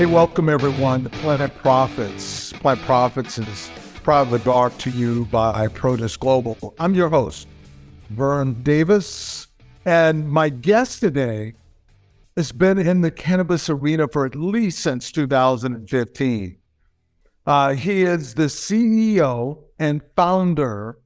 Hey, welcome everyone to Planet Profits. Planet Profits is proudly brought to you by Protus Global. I'm your host, Vern Davis, and my guest today has been in the cannabis arena for at least since 2015. Uh, he is the CEO and founder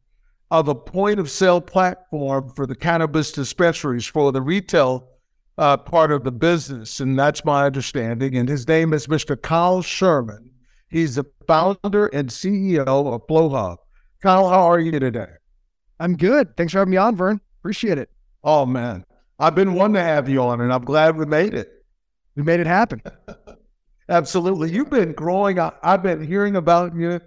of a point of sale platform for the cannabis dispensaries for the retail uh, part of the business, and that's my understanding. And his name is Mr. Kyle Sherman. He's the founder and CEO of Flowhub. Kyle, how are you today? I'm good. Thanks for having me on, Vern. Appreciate it. Oh man, I've been wanting to have you on, and I'm glad we made it. We made it happen. Absolutely. You've been growing. I've been hearing about you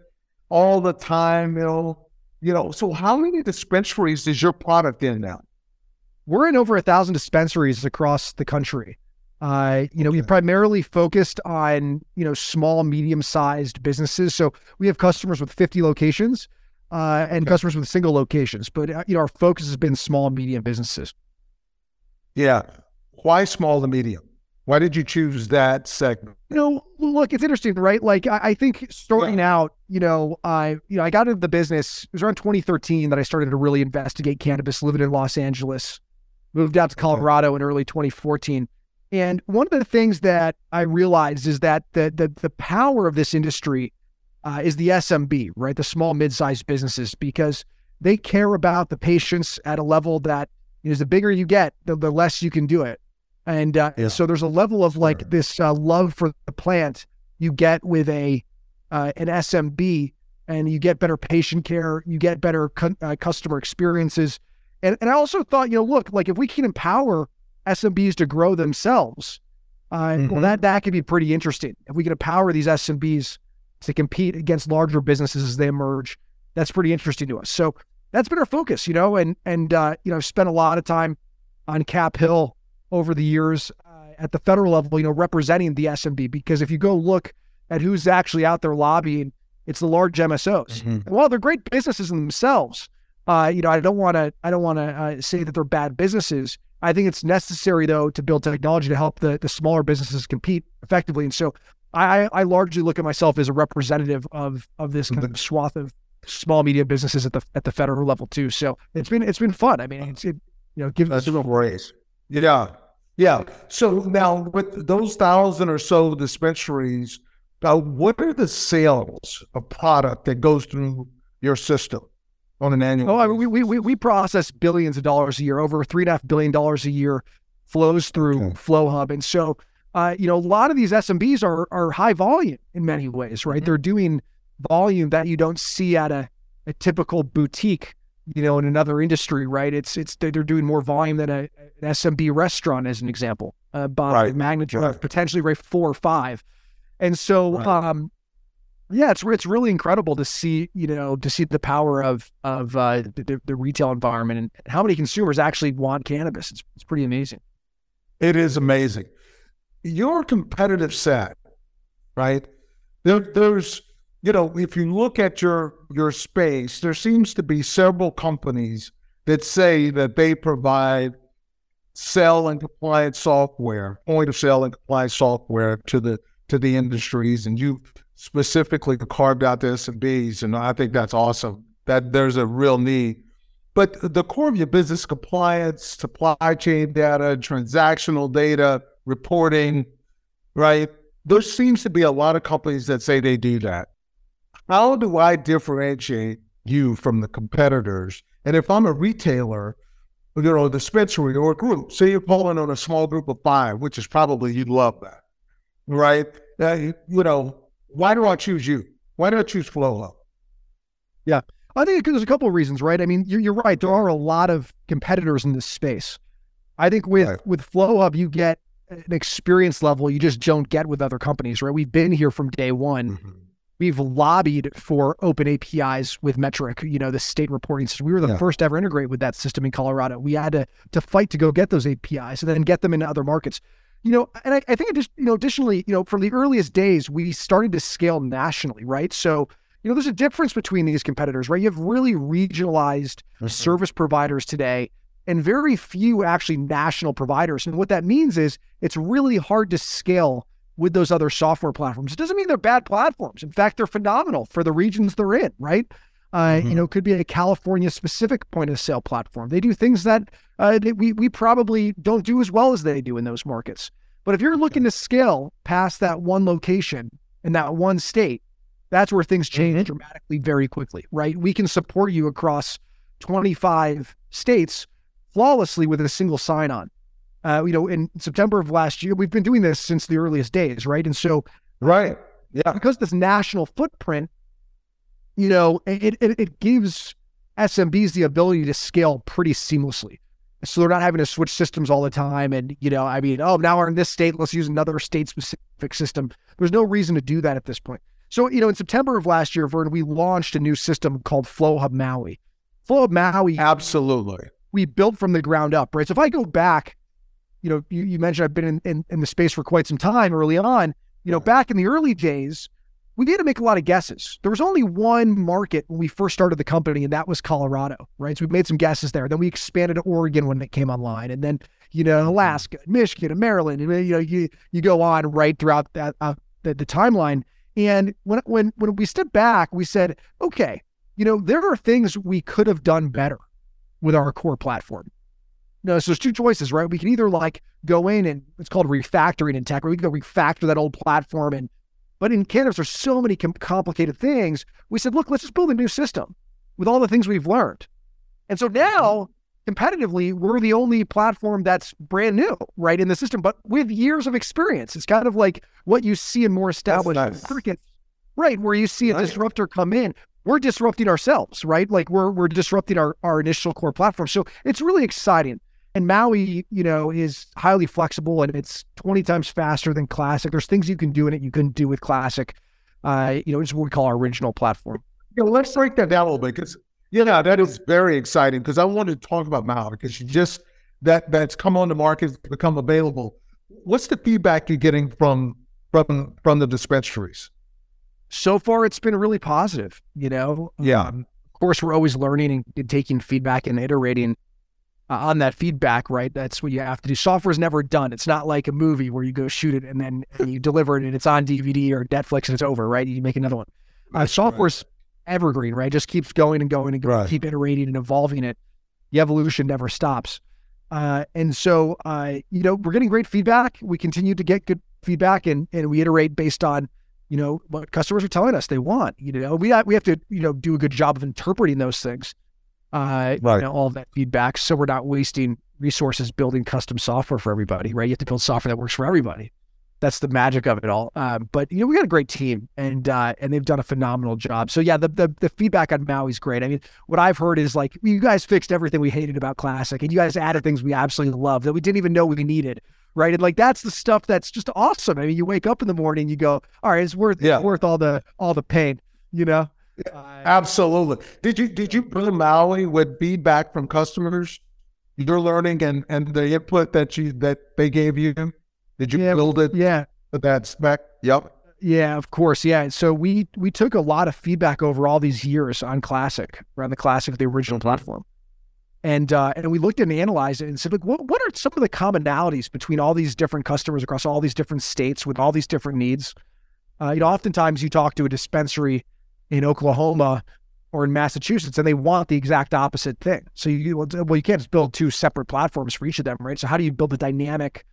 all the time. You know, you know. So, how many dispensaries is your product in now? We're in over a thousand dispensaries across the country. Uh, you know, okay. we primarily focused on you know small, medium-sized businesses. So we have customers with 50 locations uh, and okay. customers with single locations. But uh, you know, our focus has been small, medium businesses. Yeah. Why small to medium? Why did you choose that segment? You know, look, it's interesting, right? Like I, I think starting yeah. out, you know, I you know I got into the business. It was around 2013 that I started to really investigate cannabis. Living in Los Angeles, moved out to Colorado in early 2014. And one of the things that I realized is that the the, the power of this industry uh, is the SMB, right? The small mid-sized businesses, because they care about the patients at a level that is you know, the bigger you get, the, the less you can do it. And uh, yeah. so there's a level of like sure. this uh, love for the plant you get with a uh, an SMB, and you get better patient care, you get better cu- uh, customer experiences, and, and I also thought, you know, look, like if we can empower SMBs to grow themselves, uh, mm-hmm. well, that that could be pretty interesting. If we can empower these SMBs to compete against larger businesses as they emerge, that's pretty interesting to us. So that's been our focus, you know, and and uh, you know, I've spent a lot of time on Cap Hill over the years uh, at the federal level, you know, representing the SMB. Because if you go look at who's actually out there lobbying, it's the large MSOs. Mm-hmm. And while they're great businesses in themselves, uh, you know, I don't want to I don't want to uh, say that they're bad businesses. I think it's necessary though to build technology to help the the smaller businesses compete effectively. And so I I largely look at myself as a representative of of this kind of swath of small medium businesses at the at the federal level too. So it's been it's been fun. I mean, it's it, you know, give us a little raise. Yeah, yeah. So now with those thousand or so dispensaries, uh, what are the sales of product that goes through your system? On an annual. Oh, I mean, we, we we process billions of dollars a year. Over three and a half billion dollars a year flows through okay. Flowhub, and so uh, you know a lot of these SMBs are are high volume in many ways, right? Mm-hmm. They're doing volume that you don't see at a, a typical boutique, you know, in another industry, right? It's it's they're doing more volume than a, an SMB restaurant, as an example, uh, by right. magnitude, right. potentially right four or five. And so, right. um, yeah, it's it's really incredible to see you know to see the power of of uh, the, the, retail environment and how many consumers actually want cannabis. It's it's pretty amazing. It is amazing. Your competitive set, right? There, there's you know if you look at your your space, there seems to be several companies that say that they provide sell and compliance software, point of sale and compliance software to the to the industries, and you specifically carved out the SMBs, and I think that's awesome. That there's a real need. But the core of your business compliance, supply chain data, transactional data, reporting, right? There seems to be a lot of companies that say they do that. How do I differentiate you from the competitors? And if I'm a retailer, you know, dispensary or a group, say you're calling on a small group of five, which is probably you'd love that, right? Uh, you know, why do I choose you? Why do I choose Flowhub? Yeah, I think there's a couple of reasons, right? I mean, you're, you're right. There are a lot of competitors in this space. I think with right. with Flowhub, you get an experience level you just don't get with other companies, right? We've been here from day one. Mm-hmm. We've lobbied for open APIs with Metrc, you know, the state reporting system. We were the yeah. first ever integrate with that system in Colorado. We had to to fight to go get those APIs and then get them into other markets you know, and I, I think just, you know, additionally, you know, from the earliest days, we started to scale nationally, right? So, you know, there's a difference between these competitors, right? You have really regionalized mm-hmm. service providers today and very few actually national providers. And what that means is it's really hard to scale with those other software platforms. It doesn't mean they're bad platforms. In fact, they're phenomenal for the regions they're in, right? Uh, mm-hmm. You know, it could be a California specific point of sale platform. They do things that, uh, that we, we probably don't do as well as they do in those markets. But if you're looking to scale past that one location in that one state, that's where things change mm-hmm. dramatically very quickly, right? We can support you across 25 states flawlessly with a single sign on. Uh, you know, in September of last year, we've been doing this since the earliest days, right? And so, right, yeah, because this national footprint, you know, it, it, it gives SMBs the ability to scale pretty seamlessly. So they're not having to switch systems all the time. And, you know, I mean, oh, now we're in this state, let's use another state specific system. There's no reason to do that at this point. So, you know, in September of last year, Vern, we launched a new system called Flowhub Maui. Flowhub Maui. Absolutely. We built from the ground up, right? So if I go back, you know, you, you mentioned I've been in, in, in the space for quite some time early on. You know, back in the early days, we had to make a lot of guesses. There was only one market when we first started the company, and that was Colorado, right? So we made some guesses there. Then we expanded to Oregon when it came online, and then you know mm-hmm. Alaska, Michigan, and Maryland. And you know you you go on right throughout that uh, the, the timeline. And when when when we stepped back, we said, okay, you know there are things we could have done better with our core platform. No, so there's two choices, right? We can either like go in and it's called refactoring in tech, where we can go refactor that old platform and but in cannabis, there's so many com- complicated things. We said, look, let's just build a new system with all the things we've learned. And so now, mm-hmm. competitively, we're the only platform that's brand new, right, in the system, but with years of experience. It's kind of like what you see in more established nice. markets, right, where you see a nice. disruptor come in. We're disrupting ourselves, right? Like we're we're disrupting our, our initial core platform. So it's really exciting. And Maui, you know, is highly flexible and it's 20 times faster than Classic. There's things you can do in it you couldn't do with Classic. Uh, you know, it's what we call our original platform. Yeah, let's break that down a little bit because, yeah, that is very exciting because I wanted to talk about Maui because you just, that that's come on the market, become available. What's the feedback you're getting from from from the dispensaries? So far, it's been really positive. You know, yeah. Um, of course, we're always learning and, and taking feedback and iterating uh, on that feedback, right? That's what you have to do. Software is never done. It's not like a movie where you go shoot it and then you deliver it and it's on DVD or Netflix and it's over, right? You make another one. Uh, software's right. evergreen, right? Just keeps going and going and going, right. keep iterating and evolving it. The evolution never stops. Uh, and so, uh, you know, we're getting great feedback. We continue to get good feedback and, and we iterate based on, you know, what customers are telling us they want. You know, we, we have to, you know, do a good job of interpreting those things uh, right. you know, all that feedback. So we're not wasting resources building custom software for everybody, right? You have to build software that works for everybody. That's the magic of it all. Um, but you know, we got a great team, and uh, and they've done a phenomenal job. So yeah, the, the the feedback on Maui's great. I mean, what I've heard is like you guys fixed everything we hated about Classic, and you guys added things we absolutely love that we didn't even know we needed. Right, and like that's the stuff that's just awesome. I mean, you wake up in the morning, you go, "All right, it's worth yeah. it's worth all the all the pain," you know. Absolutely. Did you did you build Maui with feedback from customers? Your learning and and the input that you that they gave you. Did you yeah, build it? Yeah. With that spec. Yep. Yeah, of course. Yeah. So we we took a lot of feedback over all these years on Classic, around the Classic, the original platform, and uh, and we looked and analyzed it and said, like, what what are some of the commonalities between all these different customers across all these different states with all these different needs? Uh, you know, oftentimes you talk to a dispensary in Oklahoma or in Massachusetts, and they want the exact opposite thing. So you well, you can't just build two separate platforms for each of them, right? So how do you build a dynamic,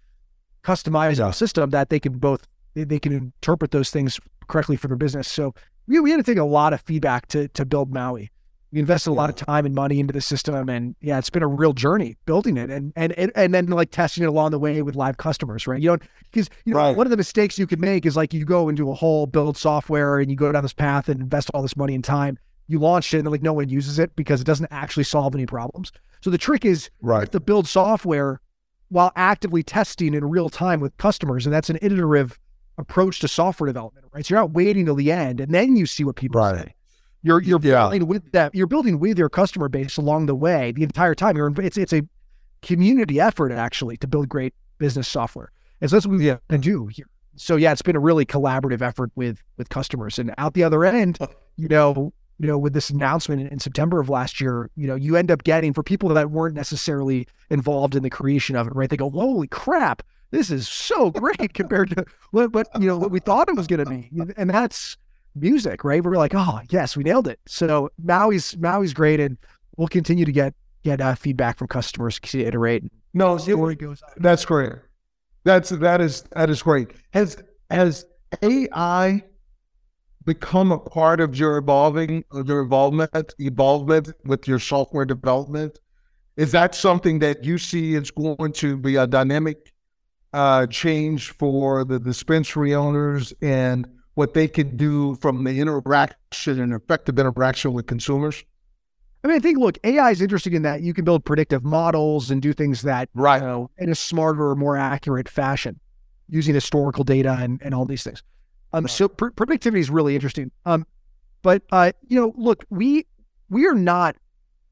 customized yeah. system that they can both they, they, can interpret those things correctly for their business? So we, we had to take a lot of feedback to to build Maui. We invested a lot of time and money into the system, and yeah, it's been a real journey building it, and and and, and then like testing it along the way with live customers, right? You know, because you know right. one of the mistakes you could make is like you go into a whole build software and you go down this path and invest all this money and time. You launch it and like no one uses it because it doesn't actually solve any problems. So the trick is right. to build software while actively testing in real time with customers, and that's an iterative approach to software development, right? So you're not waiting till the end and then you see what people right. say. You're you're yeah. building with that. You're building with your customer base along the way the entire time. You're it's it's a community effort actually to build great business software. And so that's what we yeah. can do here. So yeah, it's been a really collaborative effort with with customers. And out the other end, oh. you know, you know, with this announcement in, in, September of last year, you know, you end up getting for people that weren't necessarily involved in the creation of it, right? They go, "Holy crap! this is so great compared to what, what you know what we thought it was going to be, and that's music, right? We're like, oh yes, we nailed it. So Maui's Maui's great, and we'll continue to get get uh, feedback from customers, to iterate. No, Story goes on. that's great. That's that is that is great. Has has AI become a part of your evolving your involvement evolvement with your software development? Is that something that you see is going to be a dynamic uh, change for the dispensary owners and what they can do from the interaction and effective interaction with consumers? I mean, I think look, AI is interesting in that you can build predictive models and do things that Right. you know, in a smarter, more accurate fashion, using historical data and, and all these things. Um, so pr- productivity is really interesting. Um, but uh, you know, look, we we are not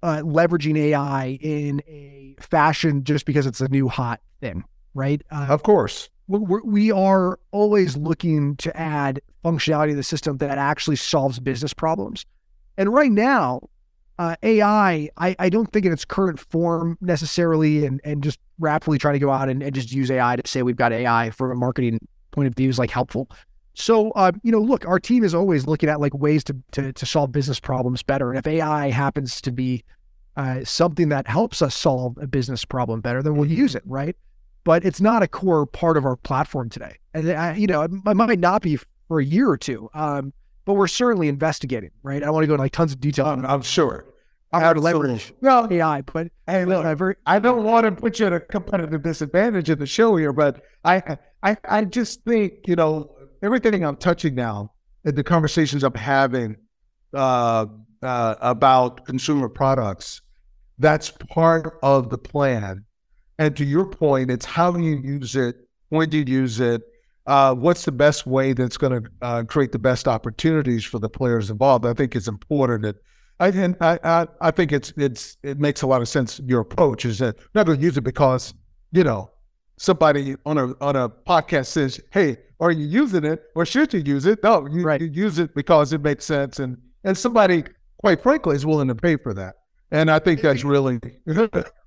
uh, leveraging AI in a fashion just because it's a new hot thing, right? Uh, Of course. We're, we are always looking to add functionality to the system that actually solves business problems. And right now, uh, AI, I, I don't think in its current form necessarily, and, and just rapidly trying to go out and, and just use AI to say we've got AI from a marketing point of view is like helpful. So, uh, you know, look, our team is always looking at like ways to, to, to solve business problems better. And if AI happens to be uh, something that helps us solve a business problem better, then we'll use it, right? But it's not a core part of our platform today. And, I, you know, it might not be for a year or two, um, but we're certainly investigating, right? I don't want to go into like tons of detail I'm, on I'm sure. how to leverage Well, AI, but hey, look, very, I don't want to put you at a competitive disadvantage in the show here, but I, I, I just think you know everything I'm touching now, and the conversations I'm having uh, uh, about consumer products, that's part of the plan. And to your point, it's how you use it, when do you use it, uh, what's the best way that's going to uh, create the best opportunities for the players involved. I think it's important that I, and I, I, I think it's it's it makes a lot of sense. Your approach is that not going to use it because you know somebody on a on a podcast says, "Hey, are you using it or should you use it?" No, you, Right. you use it because it makes sense, and and somebody, quite frankly, is willing to pay for that. And I think that's really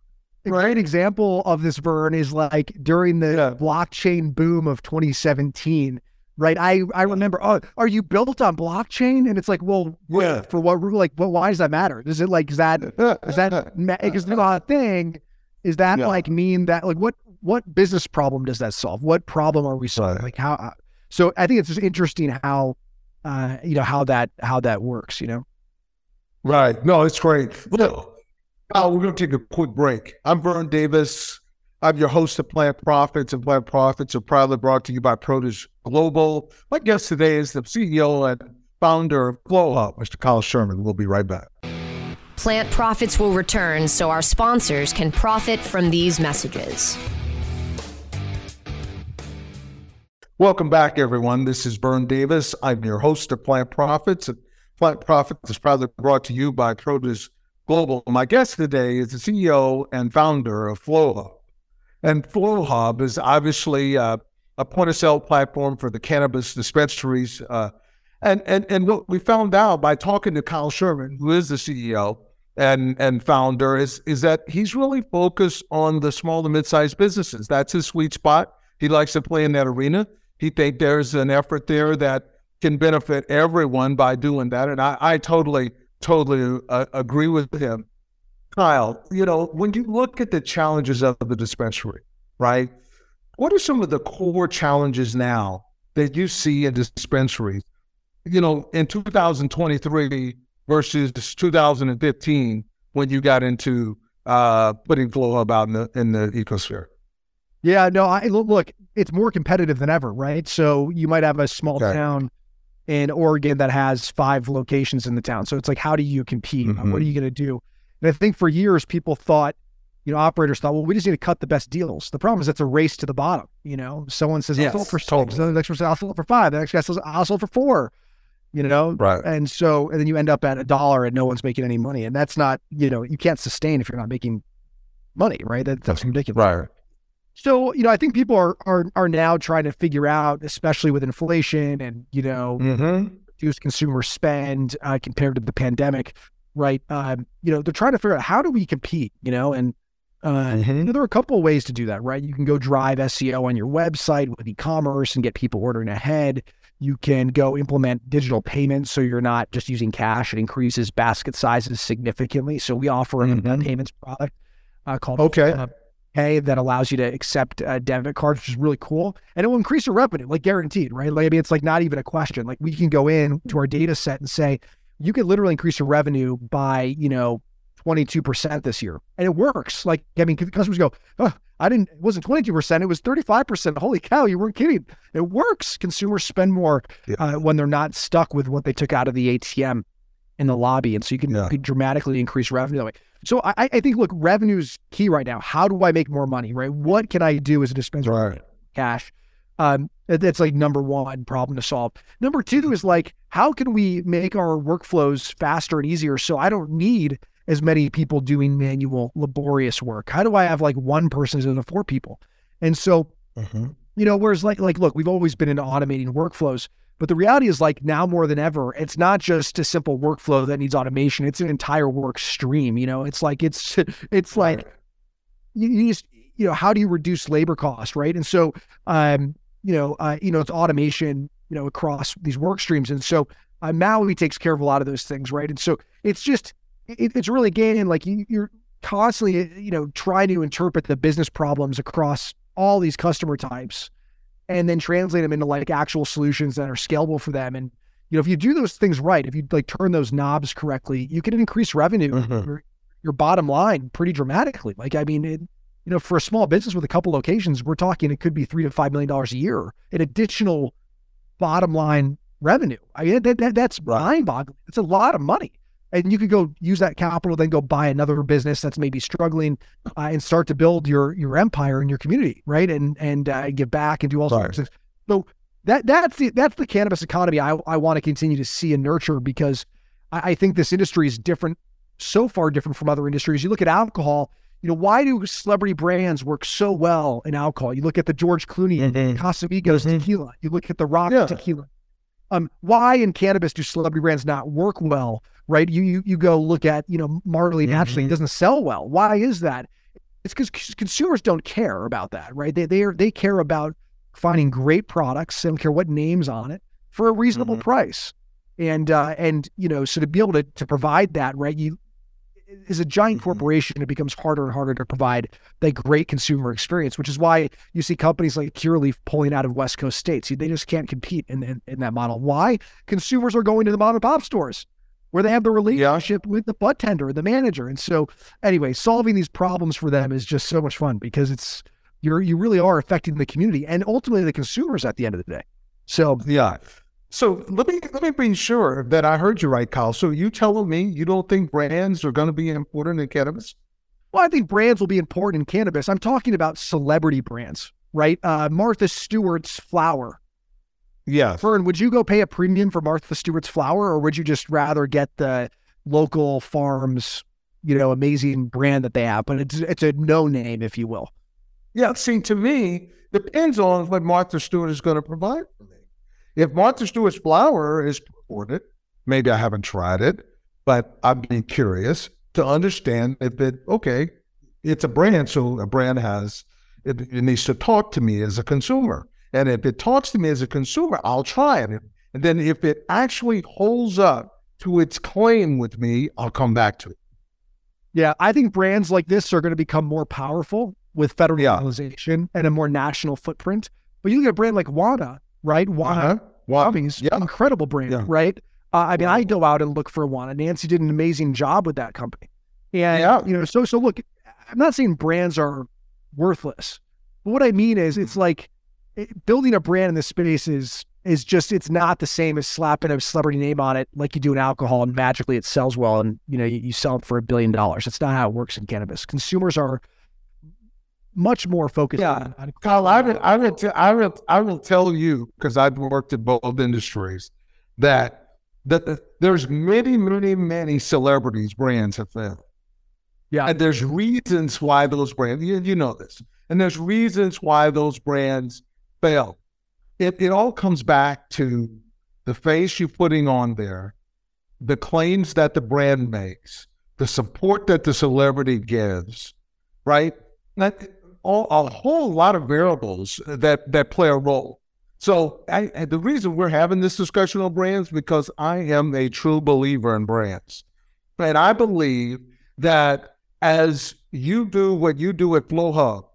a great example of this, Vern, is like during the Yeah. blockchain boom of 2017, right? I, I remember, oh, are you built on blockchain? And it's like, well, Yeah. for what, like, well, why does that matter? Does it like, is that, is that, is that a thing? Is that Yeah. like mean that, like, what, what business problem does that solve? What problem are we solving? Like, how, uh, so I think it's just interesting how, uh, you know, how that, how that works, you know? Right. No, it's great. Look, uh, we're going to take a quick break. I'm Vern Davis. I'm your host of Plant Profits, and Plant Profits are proudly brought to you by Produce Global. My guest today is the CEO and founder of Flowhub, Mr. Kyle Sherman. We'll be right back. Plant profits will return so our sponsors can profit from these messages. Welcome back, everyone. This is Vern Davis. I'm your host of Plant Profits. And Plant Profits is proudly brought to you by Produce Global. My guest today is the CEO and founder of Flowhub. And Flowhub is obviously uh, a point of sale platform for the cannabis dispensaries. Uh, and, and, and what we found out by talking to Kyle Sherman, who is the CEO and, and founder, is, is that he's really focused on the small to mid sized businesses. That's his sweet spot. He likes to play in that arena. He think there's an effort there that can benefit everyone by doing that. And I, I totally, totally uh, agree with him. Kyle, you know, when you look at the challenges of the dispensary, right? What are some of the core challenges now that you see in dispensaries? You know, in 2023 versus 2015 when you got into uh, putting Flowhub out in the, in the ecosphere. Yeah, no, I look, it's more competitive than ever, right? So you might have a small Okay. town in Oregon that has five locations in the town. So it's like, how do you compete? Mhm. What are you going to do? And I think for years, people thought, you know, operators thought, well, we just need to cut the best deals. The problem is it's a race to the bottom. You know, someone says, I'll sell for six. totally. The next person says, I'll sell it for five. The next guy says, I'll sell it for four. You know, Right. and so, and then you end up at a dollar and no one's making any money. And that's not, you know, you can't sustain if you're not making money, right? That, that's ridiculous. Right. So, you know, I think people are are are now trying to figure out, especially with inflation and you know, Mm-hmm. reduced consumer spend uh, compared to the pandemic, right? Um, you know, they're trying to figure out how do we compete, you know, and Uh, you know, there are a couple of ways to do that, right? You can go drive SEO on your website with e-commerce and get people ordering ahead. You can go implement digital payments so you're not just using cash. It increases basket sizes significantly. So we offer a Mhm. payments product uh, called Okay. uh, Pay that allows you to accept uh, debit cards, which is really cool, and it will increase your revenue, like guaranteed, right? Like I mean, it's like not even a question. Like we can go in to our data set and say you could literally increase your revenue by you know 22% this year. And it works. Like, I mean, customers go, oh, I didn't, it wasn't 22%, it was 35%. Holy cow, you weren't kidding. It works. Consumers spend more Yeah. uh, when they're not stuck with what they took out of the ATM in the lobby. And so you can, Yeah. you can dramatically increase revenue that way. So I, I think, look, revenue's key right now. How do I make more money, right? What can I do as a dispenser? Right. cash. Um, that's like number one problem to solve. Number two is like, how can we make our workflows faster and easier so I don't need as many people doing manual, laborious work? How do I have like one person instead of four people? And so, Mhm. you know, whereas like, like, look, we've always been into automating workflows, but the reality is like now more than ever, it's not just a simple workflow that needs automation. It's an entire work stream. You know, it's like, it's, it's like, you, you just you know how do you reduce labor cost right? And so um you know uh, you know it's automation you know across these work streams. And so uh, maui takes care of a lot of those things right? And so it's just it, it's really again like you, you're constantly you know trying to interpret the business problems across all these customer types and then translate them into like actual solutions that are scalable for them. And you know if you do those things right if you like turn those knobs correctly you can increase revenue Mhm. your, your bottom line pretty dramatically. Like i mean it, you know for a small business with a couple locations we're talking it could be three to five million dollars a year in additional bottom line revenue. I mean that, that that's Right. mind-boggling. It's a lot of money and you could go use that capital then go buy another business that's maybe struggling uh, and start to build your your empire in your community right and and uh, give back and do all sorts of things so that that's the that's the cannabis economy I, I want to continue to see and nurture because I, I think this industry is different, so far different from other industries. You look at alcohol, you know, why do celebrity brands work so well in alcohol? You look at the George Clooney Mhm. Casamigos Mhm. tequila. You look at the Rock Yeah. tequila. Um, why in cannabis do celebrity brands not work well? Right? You you you go look at you know Marley naturally Mhm. doesn't sell well. Why is that? It's because consumers don't care about that, right? They they are, they care about finding great products. They don't care what names on it for a reasonable Mhm. price. And uh, and you know, so to be able to to provide that, right? You as a giant Mhm. corporation, it becomes harder and harder to provide that great consumer experience, which is why you see companies like Curaleaf pulling out of West Coast states. They just can't compete in, in, in that model. Why? Consumers are going to the mom and pop stores where they have the relationship with the bud tender, the manager. And so anyway, solving these problems for them is just so much fun because it's you're you really are affecting the community and ultimately the consumers at the end of the day. So Yeah. So let me let me be sure that I heard you right, Kyle. So you telling me you don't think brands are going to be important in cannabis? Well, I think brands will be important in cannabis. I'm talking about celebrity brands, right? Uh, Martha Stewart's flower. Yes. Vern, would you go pay a premium for Martha Stewart's flower or would you just rather get the local farms, you know, amazing brand that they have? But it's it's a no name, if you will. Yeah. See, to me, depends on what Martha Stewart is going to provide for me. If Martha Stewart's flower is purported, maybe I haven't tried it, but I'd be curious to understand if it, okay, it's a brand, so a brand has, it, it needs to talk to me as a consumer. And if it talks to me as a consumer, I'll try it. And then if it actually holds up to its claim with me, I'll come back to it. Yeah, I think brands like this are going to become more powerful with federal Yeah. legalization and a more national footprint. But you look at a brand like Wana, right? Wana Uh-huh. Gummies, yeah. incredible brand, Yeah. right? Uh, I mean, I go out and look for Wana. Nancy did an amazing job with that company, and Yeah. you know, so so look, I'm not saying brands are worthless, but what I mean is, it's like it, building a brand in this space is is just it's not the same as slapping a celebrity name on it like you do in alcohol and magically it sells well and you know you, you sell it for a billion dollars. That's not how it works in cannabis. Consumers are much more focused. Yeah. on, on Kyle, I will, I will, t- I will, I will tell you because I've worked in both industries that that the, there's many, many, many celebrities brands have failed, yeah, and there's reasons why those brands. You, you know this, and there's reasons why those brands fail. It it all comes back to the face you're putting on there, the claims that the brand makes, the support that the celebrity gives, right? That, all, a whole lot of variables that that play a role. So I, the reason we're having this discussion on brands because I am a true believer in brands, and I believe that as you do what you do at Flowhub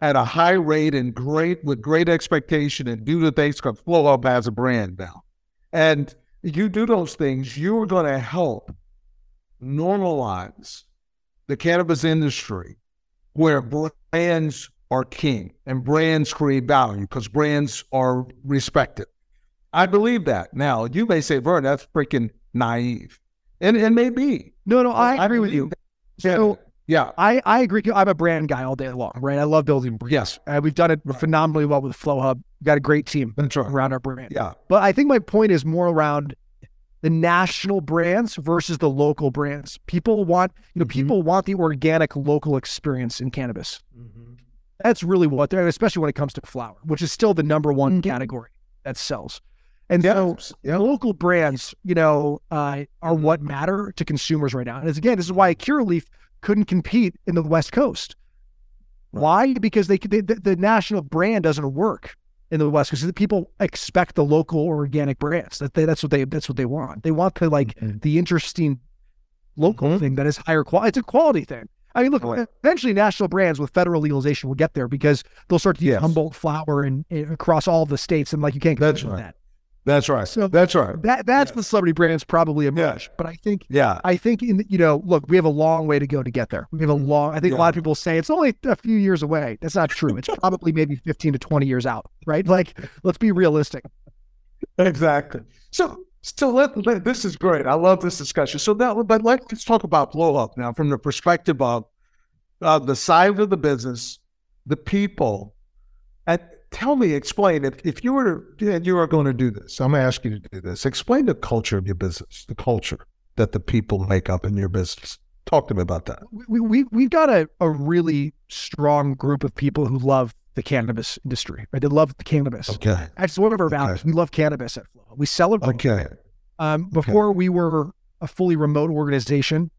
at a high rate and great with great expectation and do the things because Flowhub as a brand now, and you do those things, you are going to help normalize the cannabis industry where brands are king and brands create value because brands are respected. I believe that. Now, you may say, Vern, that's freaking naive. And it may be. No, no, I, I agree with you. So, yeah, I, I agree. I'm a brand guy all day long, right? I love building brands. Yes. Uh, we've done it phenomenally well with Flowhub. We've got a great team right. around our brand. Yeah. But I think my point is more around the national brands versus the local brands. People want, you know, Mhm. people want the organic local experience in cannabis. Mm-hmm. That's really what they're, especially when it comes to flower, which is still the number one category that sells. And so Yeah. local brands, you know, uh, are what matter to consumers right now. And it's, again, this is why Curaleaf couldn't compete in the West Coast. Right. Why? Because they, they the, the national brand doesn't work in the West because the people expect the local organic brands. That they, that's what they that's what they want. They want the like Mhm. the interesting local Mhm. thing that is higher quality. It's a quality thing. I mean, look, Right. eventually national brands with federal legalization will get there because they'll start to use Yes. Humboldt flower and, and across all the states, and like you can't That's compete with right. that. That's right. So- That's right. That that's Yeah. the celebrity brands probably emerge. Yeah. But I think Yeah. I think in you know, look, we have a long way to go to get there. We have a long. I think a lot of people say it's only a few years away. That's not true. It's probably maybe fifteen to twenty years out, right? Like, let's be realistic. Exactly. So, so let, let- this is great. I love this discussion. So now, but let, let's talk about Flowhub now from the perspective of uh, the size of the business, the people, and tell me, explain if if you were and you are going to do this. I'm going to ask you to do this. Explain the culture of your business, the culture that the people make up in your business. Talk to me about that. We we we've got a, a really strong group of people who love the cannabis industry. Right? They love the cannabis. Okay. That's one of our values. We love cannabis at Flow. We celebrate. Okay. Um, before we were a fully remote organization,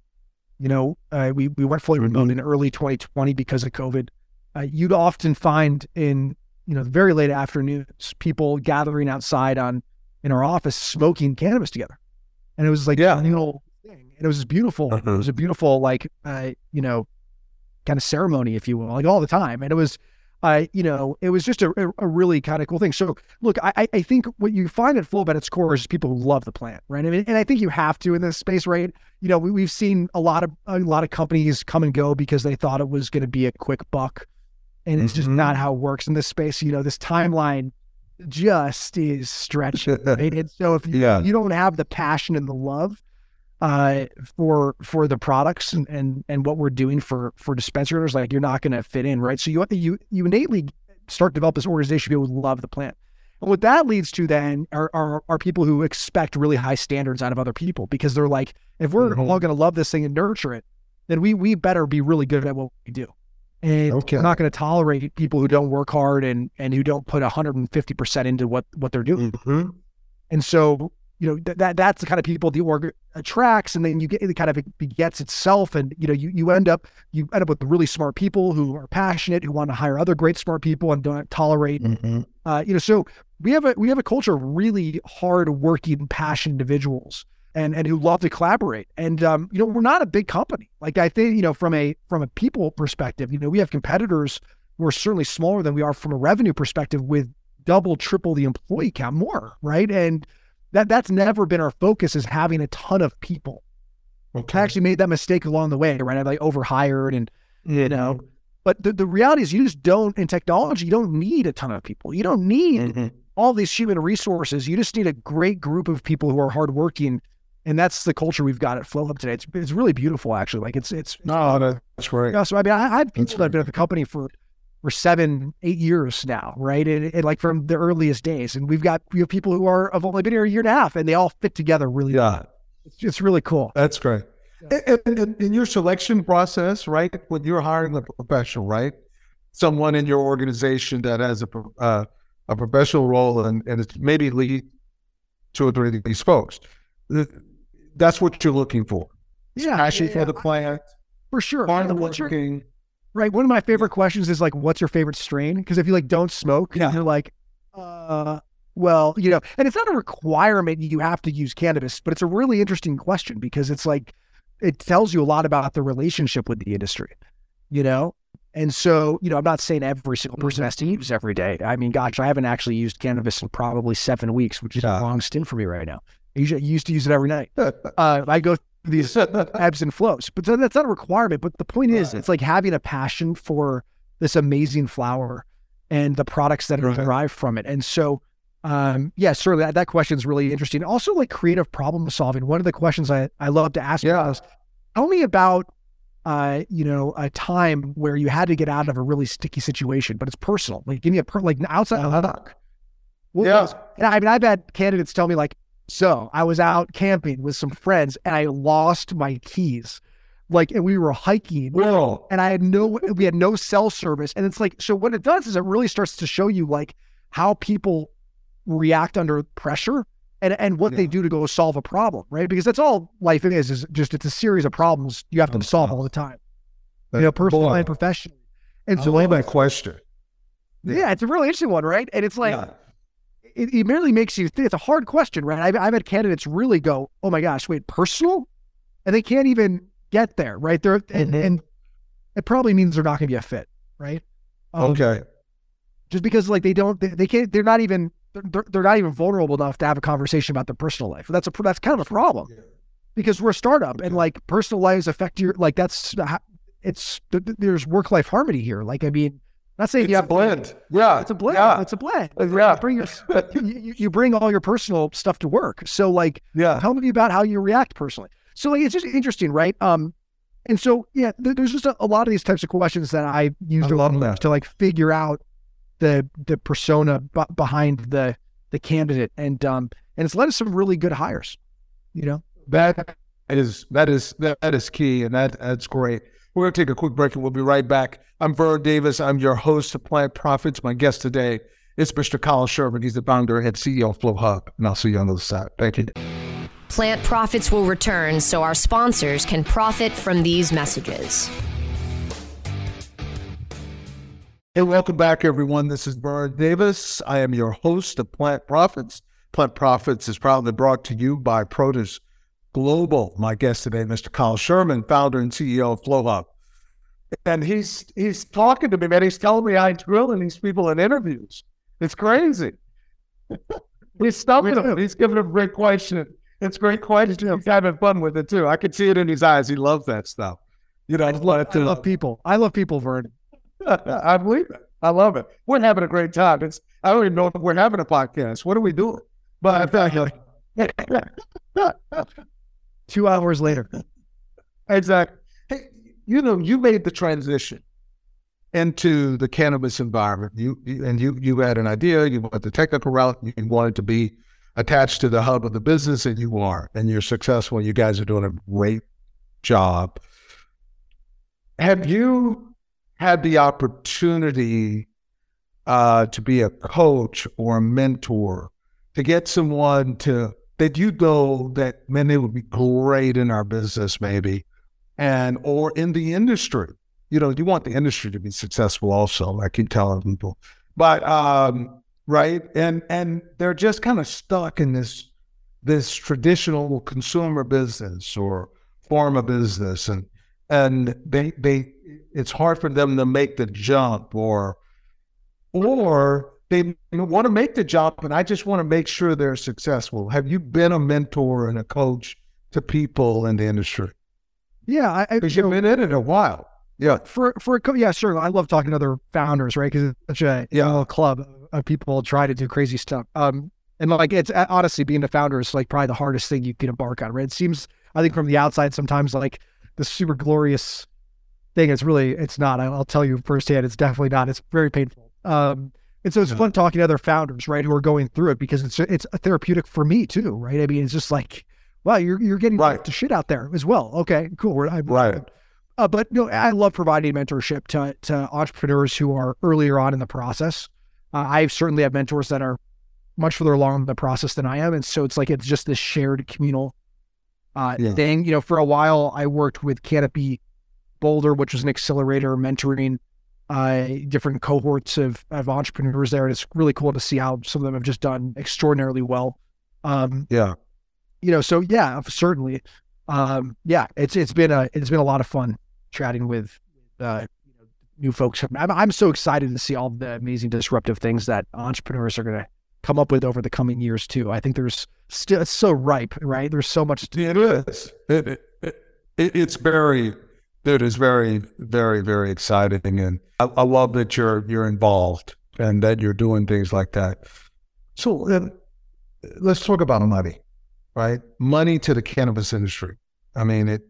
you know, uh, we we went fully remote in early 2020 because of COVID. Uh, you'd often find in you know the very late afternoons people gathering outside on in our office smoking cannabis together, and it was like Yeah. a little thing, and it was beautiful. It Uh-huh. was a beautiful like uh, you know kind of ceremony, if you will, like all the time, and it was. Uh, you know, it was just a, a, really kind of cool thing. So, look, I, I- think what you find at Flow at its core is people who love the plant, right? I mean, and I think you have to in this space, right? You know, we, we've seen a lot of a lot of companies come and go because they thought it was going to be a quick buck, and it's just not how it works in this space. You know, this timeline just is stretched, right? And so if you, Yeah. you don't have the passion and the love uh, for for the products and, and and what we're doing for for dispensary owners, like you're not going to fit in, right? So you you you innately start to develop this organization people who love the plant. And what that leads to then are, are are people who expect really high standards out of other people because they're like, if we're Mhm. all going to love this thing and nurture it, then we we better be really good at what we do. And Okay. we're not going to tolerate people who don't work hard and and who don't put 150 percent into what what they're doing. Mhm. And so, you know, th- that that's the kind of people the org attracts, and then you get it kind of begets itself, and you know, you you end up you end up with really smart people who are passionate, who want to hire other great smart people and don't tolerate, Mhm. uh, you know. So we have a we have a culture of really hard working, passionate individuals. And, and who love to collaborate, and um, you know we're not a big company. Like I think you know from a from a people perspective, you know we have competitors who are certainly smaller than we are from a revenue perspective, with double, triple the employee count more, right? And that that's never been our focus is having a ton of people. Okay. I actually made that mistake along the way, right? I like overhired and you know. But the, the reality is you just don't in technology, you don't need a ton of people. You don't need Mhm. all these human resources. You just need a great group of people who are hardworking. And that's the culture we've got at Flowhub today. It's, it's really beautiful, actually. Like it's it's No, that's great. yeah, so I mean, I, I had people That's that have been at the company for for seven, eight years now, right? And, and like from the earliest days, and we've got we have people who are have only been here a year and a half, and they all fit together really. well. Yeah. It's, it's really cool. That's great. And, and- and in your selection process, right, when you're hiring a professional, right, someone in your organization that has a uh, a professional role and, and it's maybe lead two or three of these folks, that's what you're looking for. Yeah, Passion yeah, for the plant, for sure. hard Yeah, once you're- working. Right. One of my favorite questions is like, what's your favorite strain? Because if you like don't smoke, Yeah. you're like, uh, well, you know, and it's not a requirement you have to use cannabis, but it's a really interesting question because it's like it tells you a lot about the relationship with the industry, you know? And so, you know, I'm not saying every single person has to use every day. I mean, gosh, I haven't actually used cannabis in probably seven weeks, which is Yeah. a long stint for me right now. I usually used to use it every night. Uh, I go through these ebbs and flows, but so that's not a requirement. But the point is, Right. it's like having a passion for this amazing flower and the products that are Right. derived from it. And so, um, yeah, certainly that, that question is really interesting. Also, like creative problem solving. One of the questions I, I love to ask Yeah. is tell me about, uh, you know, a time where you had to get out of a really sticky situation, but it's personal. Like, give me a per, like outside of work. What Yeah. was- and I mean, I've had candidates tell me like, so I was out camping with some friends and I lost my keys. Like, and we were hiking Well, and I had no, we had no cell service. And it's like, so what it does is it really starts to show you like how people react under pressure and, and what they do to go solve a problem, right? Because that's all life is, is just it's a series of problems you have to solve all the time, you know, personally boy, and professionally. And I so, love that question. yeah, it's a really interesting one, right? And it's like, Yeah. It, it merely makes you think it's a hard question, right? I've, I've had candidates really go, oh my gosh, wait, personal? And they can't even get there, right? They're, and, Mhm. and it probably means they're not going to be a fit, right? Um, Okay. Just because like they don't, they, they can't, they're not even, they're, they're not even vulnerable enough to have a conversation about their personal life. That's a, that's kind of a problem Yeah. because we're a startup and like personal lives affect your, like that's, it's, th- th- there's work life harmony here. Like, I mean, not saying It's you a have blend. Yeah. it's a blend. Yeah. It's a blend. Yeah. You bring your, you, you- bring all your personal stuff to work. So like, Yeah. tell me about how you react personally. So like, it's just interesting, right? Um, and so yeah, th- there's just a, a lot of these types of questions that I use I love that. to like figure out the the persona b- behind the the candidate, and um, and it's led to some really good hires. You know, That is that is that, that is key, and that that's great. We're gonna take a quick break, and we'll be right back. I'm Vern Davis. I'm your host of Plant Profits. My guest today is Mr. Colin Sherman. He's the founder and CEO of Flowhub, and I'll see you on the other side. Thank you. Plant profits will return so our sponsors can profit from these messages. Hey, welcome back, everyone. This is Vern Davis. I am your host of Plant Profits. Plant Profits is proudly brought to you by Produce Global. My guest today, Mr. Kyle Sherman, founder and CEO of Flowhub. And he's he's talking to me, man. He's telling me I'm drilling these people in interviews. It's crazy. he's stumping them. He's giving them great question. It's great question. He's having fun with it too. I can see it in his eyes. He loves that stuff. You know, I love, I love people. I love people, Vern. I believe it. I love it. We're having a great time. It's I don't even know if we're having a podcast. What are we doing? But uh, Two hours later, exactly. Hey, you know, you made the transition into the cannabis environment. You, you and you you had an idea. You went the technical route. You wanted to be attached to the hub of the business, and you are, and you're successful. You guys are doing a great job. Have you had the opportunity uh, to be a coach or a mentor to get someone to that you know that man they would be great in our business maybe. And or in the industry. You know you want the industry to be successful also i keep telling people. But um right? And and they're just kind of stuck in this this traditional consumer business or pharma business. And and they they it's hard for them to make the jump or or they want to make the jump and I just want to make sure they're successful. Have you been a mentor and a coach to people in the industry? yeah, Because you've been in it a while. Yeah. for for a co- yeah, sure. I love talking to other founders, right? Because it's such a Yeah. club of people try to do crazy stuff. Um, and like it's uh, honestly being a founder is like probably the hardest thing you can embark on. Right? It seems I think from the outside sometimes like the super glorious thing. It's really it's not. I'll tell you firsthand. It's definitely not. It's very painful. Um, and so it's Yeah. fun talking to other founders, right, who are going through it because it's it's therapeutic for me too, right? I mean, it's just like, wow, you're you're getting Right. the shit out there as well. Okay, cool. We're, I'm, Right. uh, but no, I love providing mentorship to, to entrepreneurs who are earlier on in the process. Uh, I certainly have mentors that are much further along in the process than I am, and so it's like it's just this shared communal uh, Yeah. thing. You know, for a while I worked with Canopy Boulder, which was an accelerator mentoring uh, different cohorts of, of entrepreneurs there. And it's really cool to see how some of them have just done extraordinarily well. Um, Yeah. you know, so yeah, certainly. Um, yeah, it's it's been a it's been a lot of fun chatting with uh, you know, new folks. I'm I'm so excited to see all the amazing disruptive things that entrepreneurs are going to come up with over the coming years too. I think there's still it's so ripe, right? There's so much. It is. It, it, it, it's very, it is very, very, very exciting, and I, I love that you're you're involved and that you're doing things like that. So then, let's talk about money, right? Money to the cannabis industry. I mean, it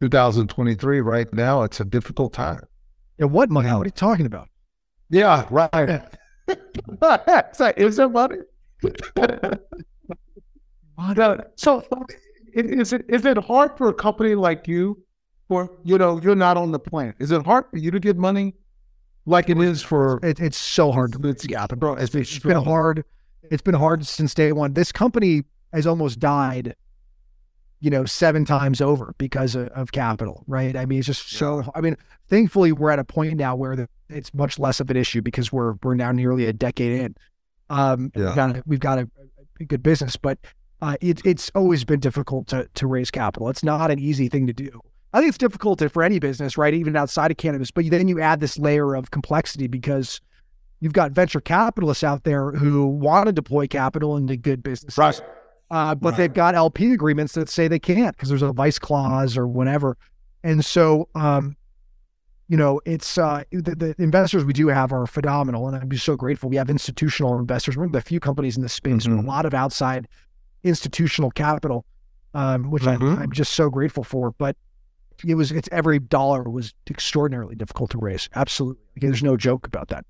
2023 right now, it's a difficult time. Yeah, what money? What are you talking about? Yeah, right. is it money? So is it is it hard for a company like you, for you know you're not on the plant? Is it hard for you to get money, like it is for? It, it's so hard to It's, yeah, bro, it's, it's been hard. It's been hard since day one. This company has almost died, you know, seven times over because of, of capital, right? I mean, it's just so. I mean, thankfully, we're at a point now where the, it's much less of an issue because we're we're now nearly a decade in. Um, Yeah. we've got a, we've got a, a good business, but uh, it, it's always been difficult to to raise capital. It's not an easy thing to do. I think it's difficult for any business, right? Even outside of cannabis, but then you add this layer of complexity because you've got venture capitalists out there who want to deploy capital into good businesses, right. uh, but Right. they've got LP agreements that say they can't because there's a vice clause or whatever. And so, um, you know, it's uh, the, the investors we do have are phenomenal, and I'm just so grateful. We have institutional investors. We're one of the few companies in this space with Mhm. a lot of outside institutional capital, um, which Mhm. I'm, I'm just so grateful for. But it was it's every dollar was extraordinarily difficult to raise. Absolutely, there's no joke about that.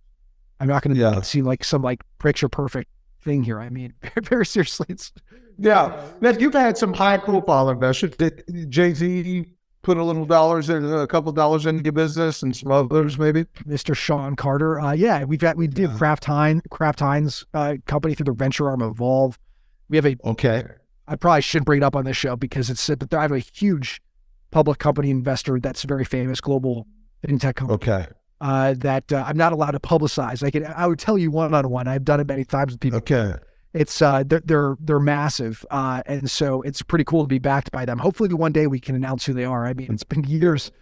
I'm not going to Yeah. seem like some like picture perfect thing here. I mean, very seriously, it's Yeah, now you've had some high profile investors. Did Jay Z put a little dollars in, a couple dollars into your business, and some others maybe? Mr. Shawn Carter. Uh, yeah, we've got we did Yeah. Kraft Heinz Kraft Heinz uh, company through the venture arm of Evolv. We have a Okay. I probably shouldn't bring it up on this show because it's but I have a huge public company investor that's very famous global fintech company Okay. uh, that uh, I'm not allowed to publicize. I can I would tell you one on one. I've done it many times with people. Okay. It's uh they're they're, they're massive uh, and so it's pretty cool to be backed by them. Hopefully one day we can announce who they are. I mean it's been years,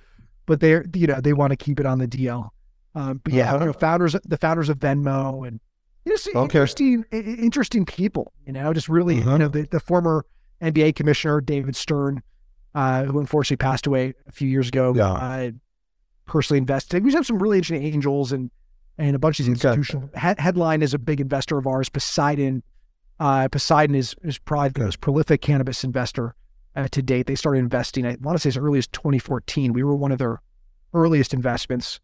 but they're you know they want to keep it on the DL. Um, but yeah, Uh-huh. you know, founders the founders of Venmo and you know, Okay. interesting interesting people. You know, just really Uh-huh. you know the, the former NBA commissioner David Stern, uh, who unfortunately passed away a few years ago. Yeah. Uh, personally invested. We have some really interesting angels and and a bunch of these Okay. institutional. He- Headline is a big investor of ours. Poseidon, uh, Poseidon is is probably the most prolific cannabis investor uh, to date. They started investing. I want to say as early as 2014. We were one of their earliest investments.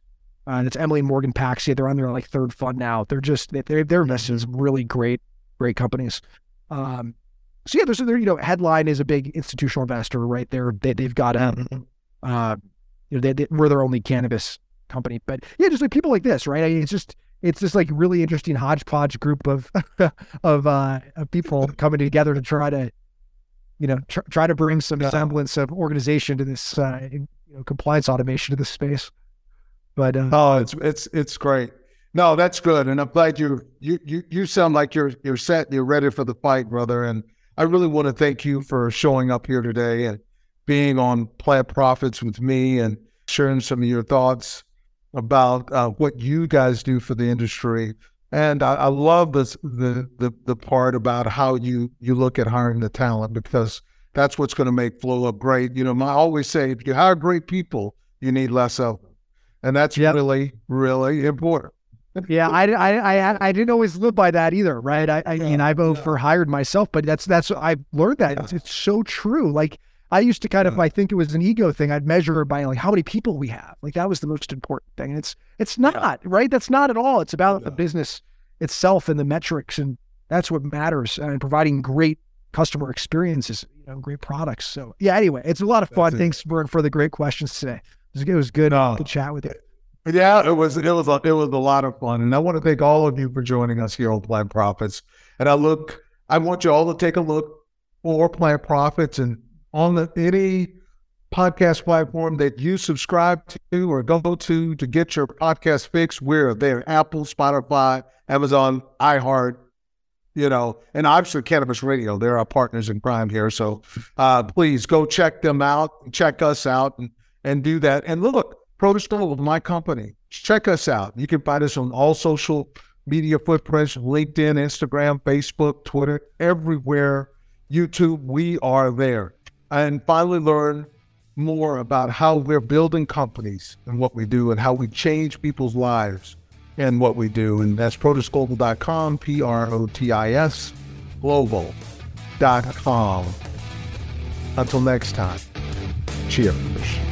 Uh, and it's Emily and Morgan Paxhia. They're on their like third fund now. They're just they- they're they're invested in some really great great companies. Um, so yeah, there's there you know Headline is a big institutional investor right there. They they've got um uh you know they, they we're their only cannabis company, but yeah, just like people like this, right? I mean, it's just it's just like really interesting hodgepodge group of of uh of people coming together to try to you know tr- try to bring some Yeah. semblance of organization to this uh you know compliance automation to this space. But uh, Oh, it's it's it's great. No, that's good, and I'm glad you you you you sound like you're you're set. You're ready for the fight, brother. And I really want to thank you for showing up here today and being on Plant Profits with me and sharing some of your thoughts about uh, what you guys do for the industry. And I, I love this the, the the part about how you you look at hiring the talent because that's what's going to make Flowhub great. You know, I always say if you hire great people, you need less of them. And that's Yep. really, really important. Yeah, I, I, I, I didn't always live by that either, right? I, I mean, I've over hired myself, but that's that's I've learned that it's, it's so true. Like I used to kind of, I think it was an ego thing. I'd measure by like how many people we have. Like that was the most important thing. And it's it's not right. That's not at all. It's about the business itself and the metrics, and that's what matters. And providing great customer experiences, you know, great products. So yeah. Anyway, it's a lot of fun. Thanks for for the great questions today. It was, it was good No. to chat with you. Yeah, it was it was a, it was a lot of fun, and I want to thank all of you for joining us here on Plant Profits. And I look, I want you all to take a look for Plant Profits and on the any podcast platform that you subscribe to or go to to get your podcast fix. We're there Apple, Spotify, Amazon, iHeart, you know, and obviously Cannabis Radio. They're our partners in crime here. So uh, please go check them out, check us out, and, and do that. And look, Protis Global, my company, check us out. You can find us on all social media footprints LinkedIn, Instagram, Facebook, Twitter, everywhere, YouTube. We are there. And finally, learn more about how we're building companies and what we do and how we change people's lives and what we do. And that's protisglobal.com, P R O T I S, global.com. Until next time, cheers.